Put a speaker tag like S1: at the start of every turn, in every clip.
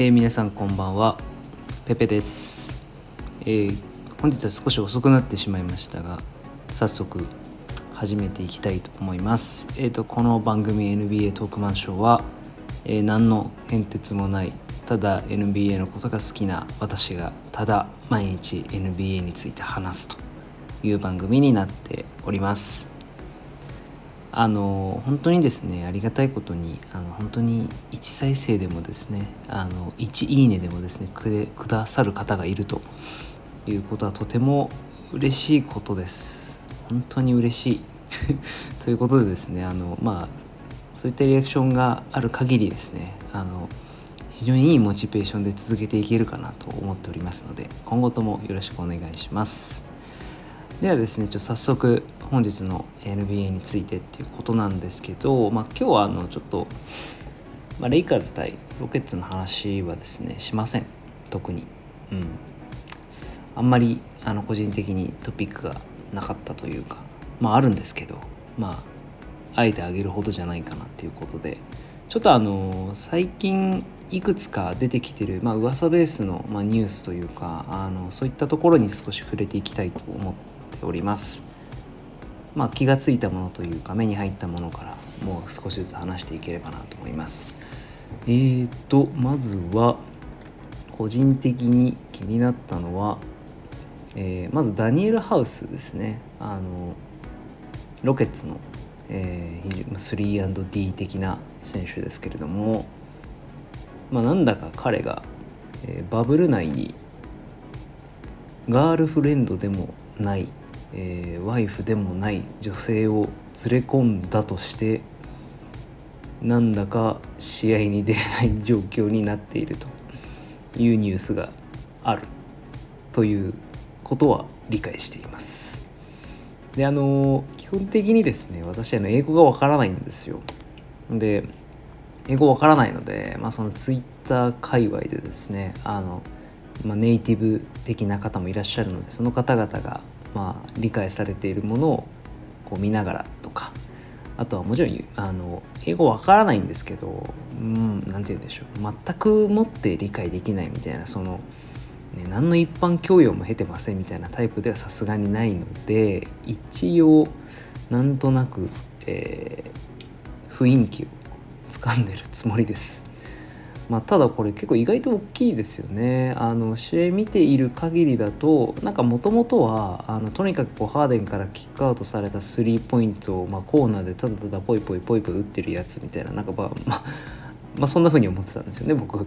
S1: えー、皆さんこんばんは。ペペです、えー、本日は少し遅くなってしまいましたが早速始めていきたいと思います。えっ、ー、とこの番組 NBA トークマンショーは、え何の変哲もないただ NBA のことが好きな私がただ毎日 NBA について話すという番組になっております。あの本当にですねありがたいことにあの本当に1再生でもですねあの1いいねでもですねくくださる方がいるということはとても嬉しいことです。本当に嬉しい。ということでですねあのまあそういったリアクションがある限りですねあの非常にいいモチベーションで続けていけるかなと思っておりますので今後ともよろしくお願いします。ではですねちょっと早速本日の NBA についてっていうことなんですけど、まあ、今日はあのちょっと、まあ、レイカーズ対ロケッツの話はですねしません。特に。うん。あんまりあの個人的にトピックがなかったというかまああるんですけどまああえてあげるほどじゃないかなっていうことで。ちょっとあの最近いくつか出てきてる、まあ噂ベースの、まあ、ニュースというかあのそういったところに少し触れていきたいと思っております。まあ、気が付いたものというか目に入ったものからもう少しずつ話していければなと思います。えーとまずは個人的に気になったのは、えー、まずダニエル・ハウスですねあのロケッツの、えー、3&D 的な選手ですけれども、まあ、なんだか彼が、えー、バブル内にガールフレンドでもないえー、ワイフでもない女性を連れ込んだとしてなんだか試合に出れない状況になっているというニュースがあるということは理解しています。であの基本的にですね私あの英語がわからないんですよ。で英語わからないので、まあ、そのツイッター界隈でですねあの、まあ、ネイティブ的な方もいらっしゃるのでその方々がまあ、理解されているものをこう見ながらとかあとはもちろんあの英語わからないんですけどうん何て言うんでしょう全くもって理解できないみたいなその、ね、何の一般教養も経てませんみたいなタイプではさすがにないので一応なんとなく、えー、雰囲気をつかんでるつもりです。まあ、ただこれ結構意外と大きいですよねあの試合見ている限りだとなんかもともとはあのとにかくこうハーデンからキックアウトされたスリーポイントを、まあ、コーナーでただただポイポイポイポイ打ってるやつみたいななんかまあ、まあ、まあ、そんな風に思ってたんですよね僕。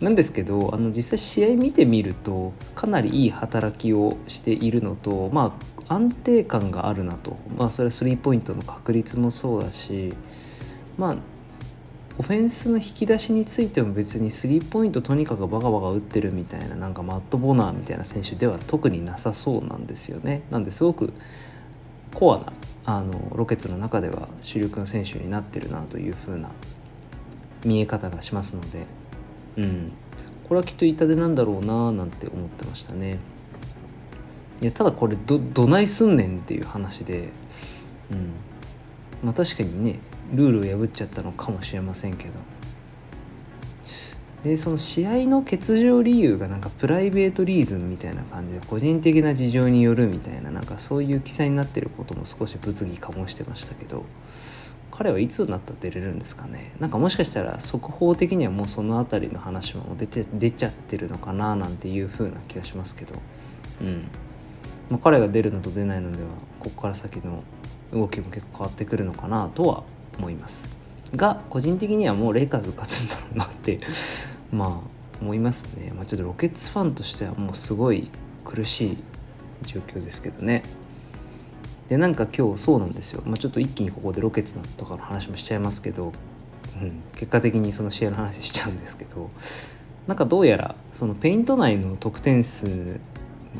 S1: なんですけどあの実際試合見てみるとかなりいい働きをしているのとまあ安定感があるなとまあそれはスリーポイントの確率もそうだしまあオフェンスの引き出しについても別にスリーポイントとにかくバカバカ打ってるみたいななんかマット・ボナーみたいな選手では特になさそうなんですよね。なんですごくコアなあのロケッツの中では主力の選手になってるなという風な見え方がしますので、うん、これはきっと痛手なんだろうななんて思ってましたね。いやただこれどどないすんねんっていう話で、うんまあ、確かにねルールを破っちゃったのかもしれませんけど。でその試合の欠場理由がなんかプライベートリーズンみたいな感じで個人的な事情によるみたいななんかそういう記載になってることも少し物議かもしてましたけど彼はいつになったら出れるんですかね。なんかもしかしたら速報的にはもうその辺りの話も出て出ちゃってるのかななんていう風な気がしますけど。うん、まあ、彼が出るのと出ないのではここから先の動きも結構変わってくるのかなとは思います。が個人的にはもうレイカーズ勝つんだろうなって まあ思いますね、まあ、ちょっとロケッツファンとしてはもうすごい苦しい状況ですけどね。でなんか今日そうなんですよ、まあ、ちょっと一気にここでロケッツとかの話もしちゃいますけど、うん、結果的にその試合の話しちゃうんですけどなんかどうやらそのペイント内の得点数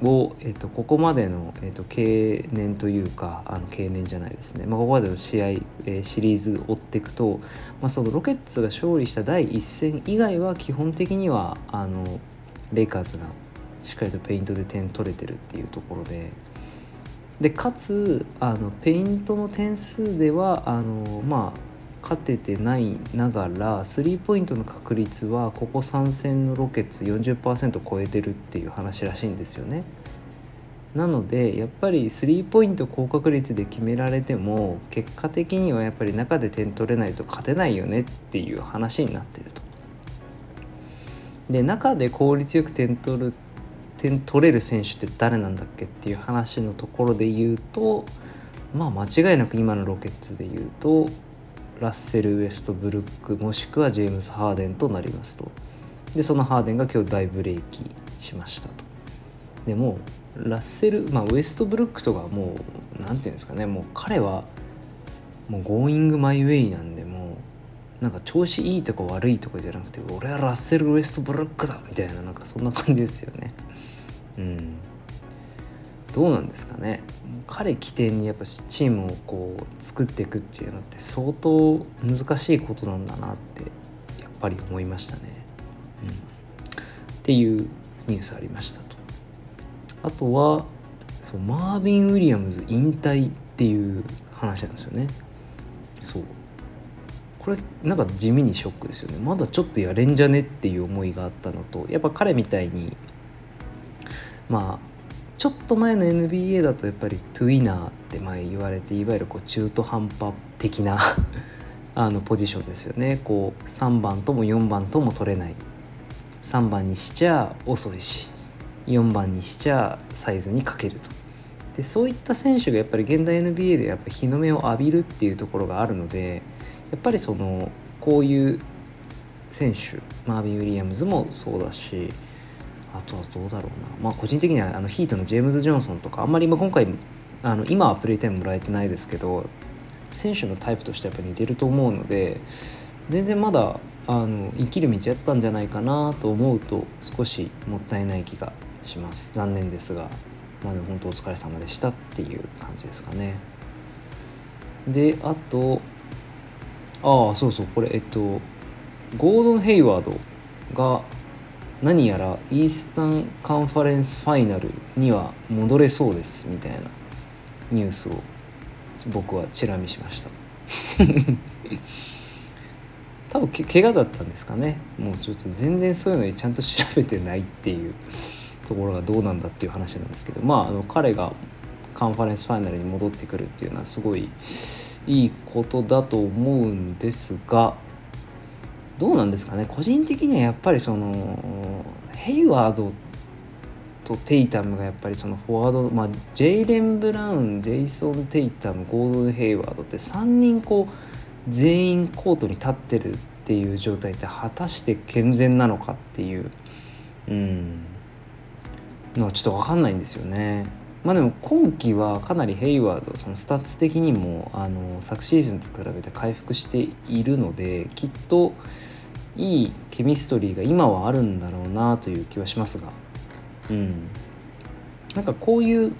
S1: を、えーと、ここまでの、えーと、経年というかあの経年じゃないですね、まあ、ここまでの試合、えー、シリーズ追っていくと、まあ、そのロケッツが勝利した第1戦以外は基本的にはあのレイカーズがしっかりとペイントで点取れてるっていうところで。でかつあのペイントの点数ではあのまあ勝ててないながらスリーポイントの確率はここ3戦のロケツ40%超えてるっていう話らしいんですよね。なのでやっぱりスリーポイント高確率で決められても結果的にはやっぱり中で点取れないと勝てないよねっていう話になってると。で中で効率よく点取る点取れる選手って誰なんだっけっていう話のところで言うとまあ間違いなく今のロケッツで言うとラッセル・ウエストブルックもしくはジェームス・ハーデンとなりますと。でそのハーデンが今日大ブレーキしましたと。でもラッセル、まあ、ウエストブルックとかもう何て言うんですかね。もう彼はもうゴーイングマイウェイなんでもうなんか調子いいとか悪いとかじゃなくて俺はラッセル・ウエストブルックだみたいななんかそんな感じですよね。うん。どうなんですかね彼起点にやっぱチームをこう作っていくっていうのって相当難しいことなんだなってやっぱり思いましたね。うん、っていうニュースありましたと。あとはそうマービン・ウィリアムズ引退っていう話なんですよね。そうこれなんか地味にショックですよねまだちょっとやれんじゃねっていう思いがあったのとやっぱ彼みたいにまあちょっと前の NBA だとやっぱりトゥイナーって前言われていわゆるこう中途半端的な あのポジションですよね。こう3番とも4番とも取れない。3番にしちゃ遅いし4番にしちゃサイズにかけると。でそういった選手がやっぱり現代 NBA でやっぱ日の目を浴びるっていうところがあるのでやっぱりそのこういう選手マービン・ウィリアムズもそうだしあとはどうだろうな。まあ個人的にはあのヒートのジェームズ・ジョンソンとかあんまり今今回あの今はプレイタイムもらえてないですけど選手のタイプとしてやっぱ似てると思うので全然まだあの生きる道やったんじゃないかなと思うと少しもったいない気がします。残念ですがまあでも本当お疲れ様でしたっていう感じですかね。であとああそうそうこれえっとゴードン・ヘイワードが何やらイースタンカンファレンスファイナルには戻れそうですみたいなニュースを僕はチラ見しました。多分け怪我だったんですかね。もうちょっと全然そういうのにちゃんと調べてないっていう ところがどうなんだっていう話なんですけど。まああの彼がカンファレンスファイナルに戻ってくるっていうのはすごいいいことだと思うんですがどうなんですかね個人的にはやっぱりそのヘイワードとテイタムがやっぱりそのフォワード、まあ、ジェイレン・ブラウンジェイソン・テイタムゴードン・ヘイワードって3人こう全員コートに立ってるっていう状態って果たして健全なのかっていううんのはちょっと分かんないんですよね。まあでも今季はかなりヘイワードそのスタッツ的にもあの昨シーズンと比べて回復しているのできっといいケミストリーが今はあるんだろうなという気はしますが。うん。なんかこういう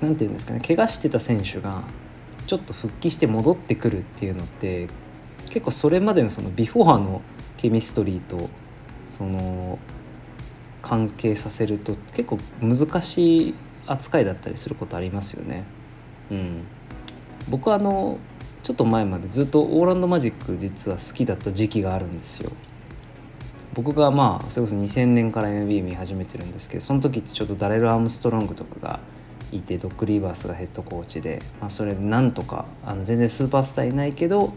S1: 何て言うんですかね怪我してた選手がちょっと復帰して戻ってくるっていうのって結構それまでのそのビフォーのケミストリーとその関係させると結構難しい扱いだったりすることありますよね。うん、僕はあのちょっと前までずっとオーランドマジック実は好きだった時期があるんですよ。僕がまあそれこそ2000年から NBA 見始めてるんですけどその時ってちょっとダレル・アームストロングとかがいてドック・リバースがヘッドコーチで、まあ、それなんとかあの全然スーパースターいないけど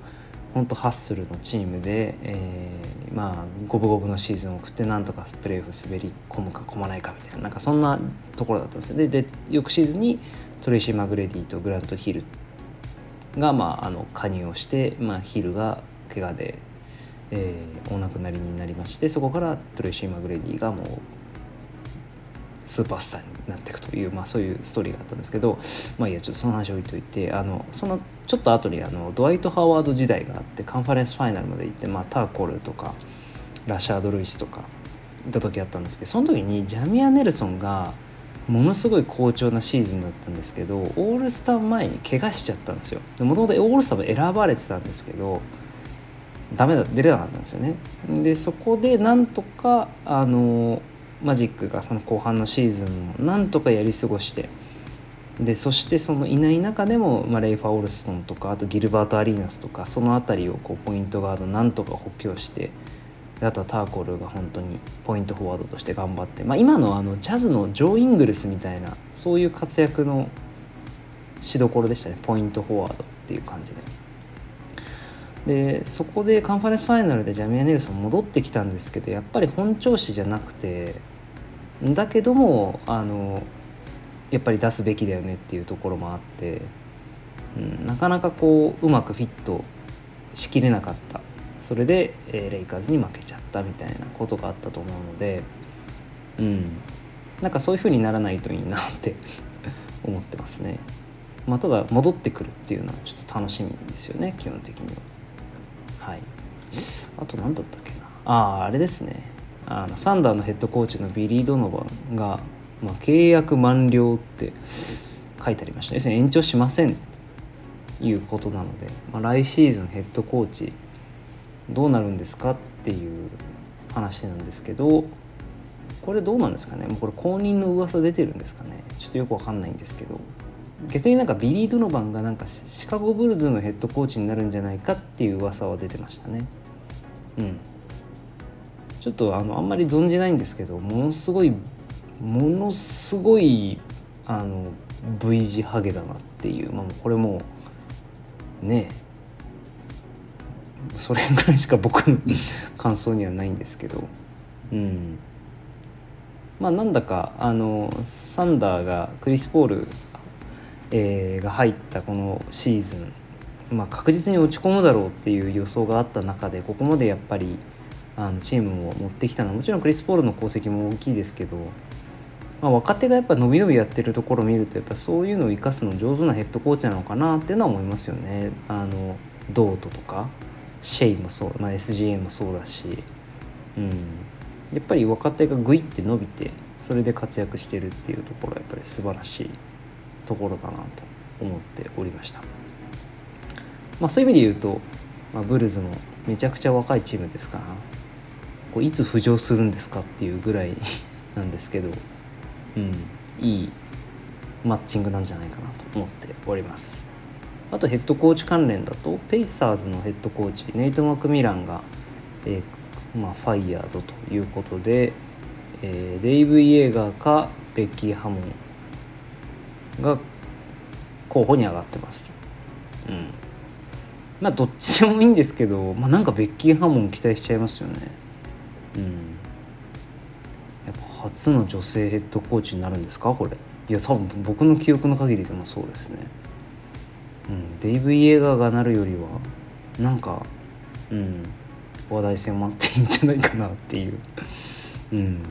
S1: 本当ハッスルのチームで、えー、まあ五分五分のシーズンを送ってなんとかプレーオフ滑り込むか込まないかみたいななんかそんなところだったんですよでで翌シーズンにトレイシー・マグレディとグラント・ヒルが、まあ、あの加入をして、まあ、ヒルが怪我で、えー、お亡くなりになりましてそこからトレイシー・マグレディがもうスーパースターになっていくという、まあ、そういうストーリーがあったんですけどまあいやちょっとその話置いといてあのそのちょっと後にあのドワイト・ハワード時代があってカンファレンスファイナルまで行って、まあ、ターコルーとかラシャード・ルイスとか行った時あったんですけどその時にジャミア・ネルソンがものすごい好調なシーズンだったんですけどオールスター前に怪我しちゃったんですよ。もともとオールスターも選ばれてたんですけどダメだ出れなかったんですよね。でそこでなんとかあのマジックがその後半のシーズンをなんとかやり過ごしてでそしてそのいない中でも、まあ、レイ・ファーオルストンとかあとギルバート・アリーナスとかその辺りをこうポイントガードなんとか補強してあとはターコルが本当にポイントフォワードとして頑張って、まあ、今のあのジャズのジョー・イングルスみたいなそういう活躍のしどころでしたねポイントフォワードっていう感じで。でそこでカンファレンスファイナルでジャミア・ネルソン戻ってきたんですけどやっぱり本調子じゃなくてだけどもあのやっぱり出すべきだよねっていうところもあって、うん、なかなかこううまくフィットしきれなかったそれで、えー、レイカーズに負けちゃったみたいなことがあったと思うので、うん、なんかそういう風にならないといいなって 思ってますね。まあ、ただ戻ってくるっていうのはちょっと楽しみですよね基本的には。はい、あと何だったっけな。あああれですね。あのサンダーのヘッドコーチのビリー・ドノバンがまあ、契約満了って書いてありました。要するに延長しませんということなので、まあ、来シーズンヘッドコーチどうなるんですかっていう話なんですけどこれどうなんですかね？もうこれ公認の噂出てるんですかね？ちょっとよくわかんないんですけど。逆になんかビリー・ドノバンがなんかシカゴブルズのヘッドコーチになるんじゃないかっていう噂は出てましたね。うん。ちょっとあのあんまり存じないんですけどものすごいものすごいあの V 字ハゲだなっていう、まあ、これもねそれぐらいしか僕の感想にはないんですけど。うん。まあなんだかあのサンダーがクリス・ポール、えー、が入ったこのシーズン、まあ、確実に落ち込むだろうっていう予想があった中でここまでやっぱりあのチームを持ってきたのはもちろんクリス・ポールの功績も大きいですけどまあ、若手がやっぱ伸び伸びやってるところを見るとやっぱそういうのを生かすの上手なヘッドコーチなのかなっていうのは思いますよね。あのドートとか。シェイもそう、まあ、SGA もそうだし、うん、やっぱり若手がグイって伸びてそれで活躍してるっていうところはやっぱり素晴らしいところだなと思っておりました。まあ、そういう意味で言うと、まあ、ブルズもめちゃくちゃ若いチームですからこういつ浮上するんですかっていうぐらい なんですけどうん、いいマッチングなんじゃないかなと思っております。あとヘッドコーチ関連だとペイサーズのヘッドコーチネイト・マクミランが、えー、まあ、ファイヤードということで、えー、デイブ・イエーガーかベッキー・ハモンが候補に上がってますと。うん。まあどっちもいいんですけど、まあ、なんかベッキー・ハモン期待しちゃいますよね。うん。初の女性ヘッドコーチになるんですか？これ。いや多分僕の記憶の限りでもそうですね。うん。デイブ・イエガーがなるよりはなんかうん話題性もあっていいんじゃないかなっていう。うん、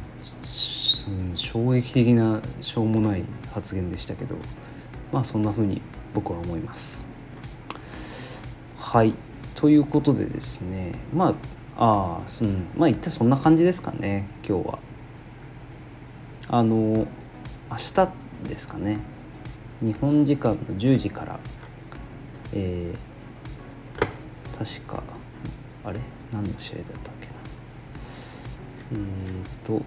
S1: 衝撃的なしょうもない発言でしたけどまあそんな風に僕は思います。はい。ということでですねまあああ、うん、まあ一体そんな感じですかね今日は。あの明日ですかね。日本時間の10時からえー、確かあれ？何の試合だったっけな？えっ、ー、と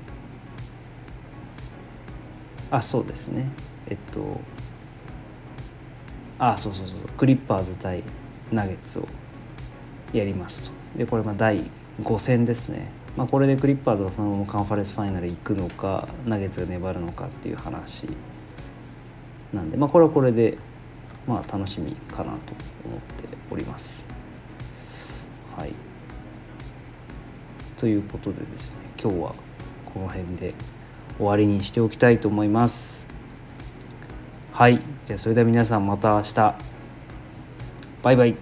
S1: あそうですね。えっとあそうそうそう。クリッパーズ対ナゲッツをやりますと。でこれま第5戦ですね。まあ、これでクリッパーズがそのままカンファレンスファイナル行くのかナゲッツが粘るのかっていう話なんで、まあ、これはこれで、まあ、楽しみかなと思っております。はい、ということでですね今日はこの辺で終わりにしておきたいと思います。はいじゃあそれでは皆さんまた明日バイバイ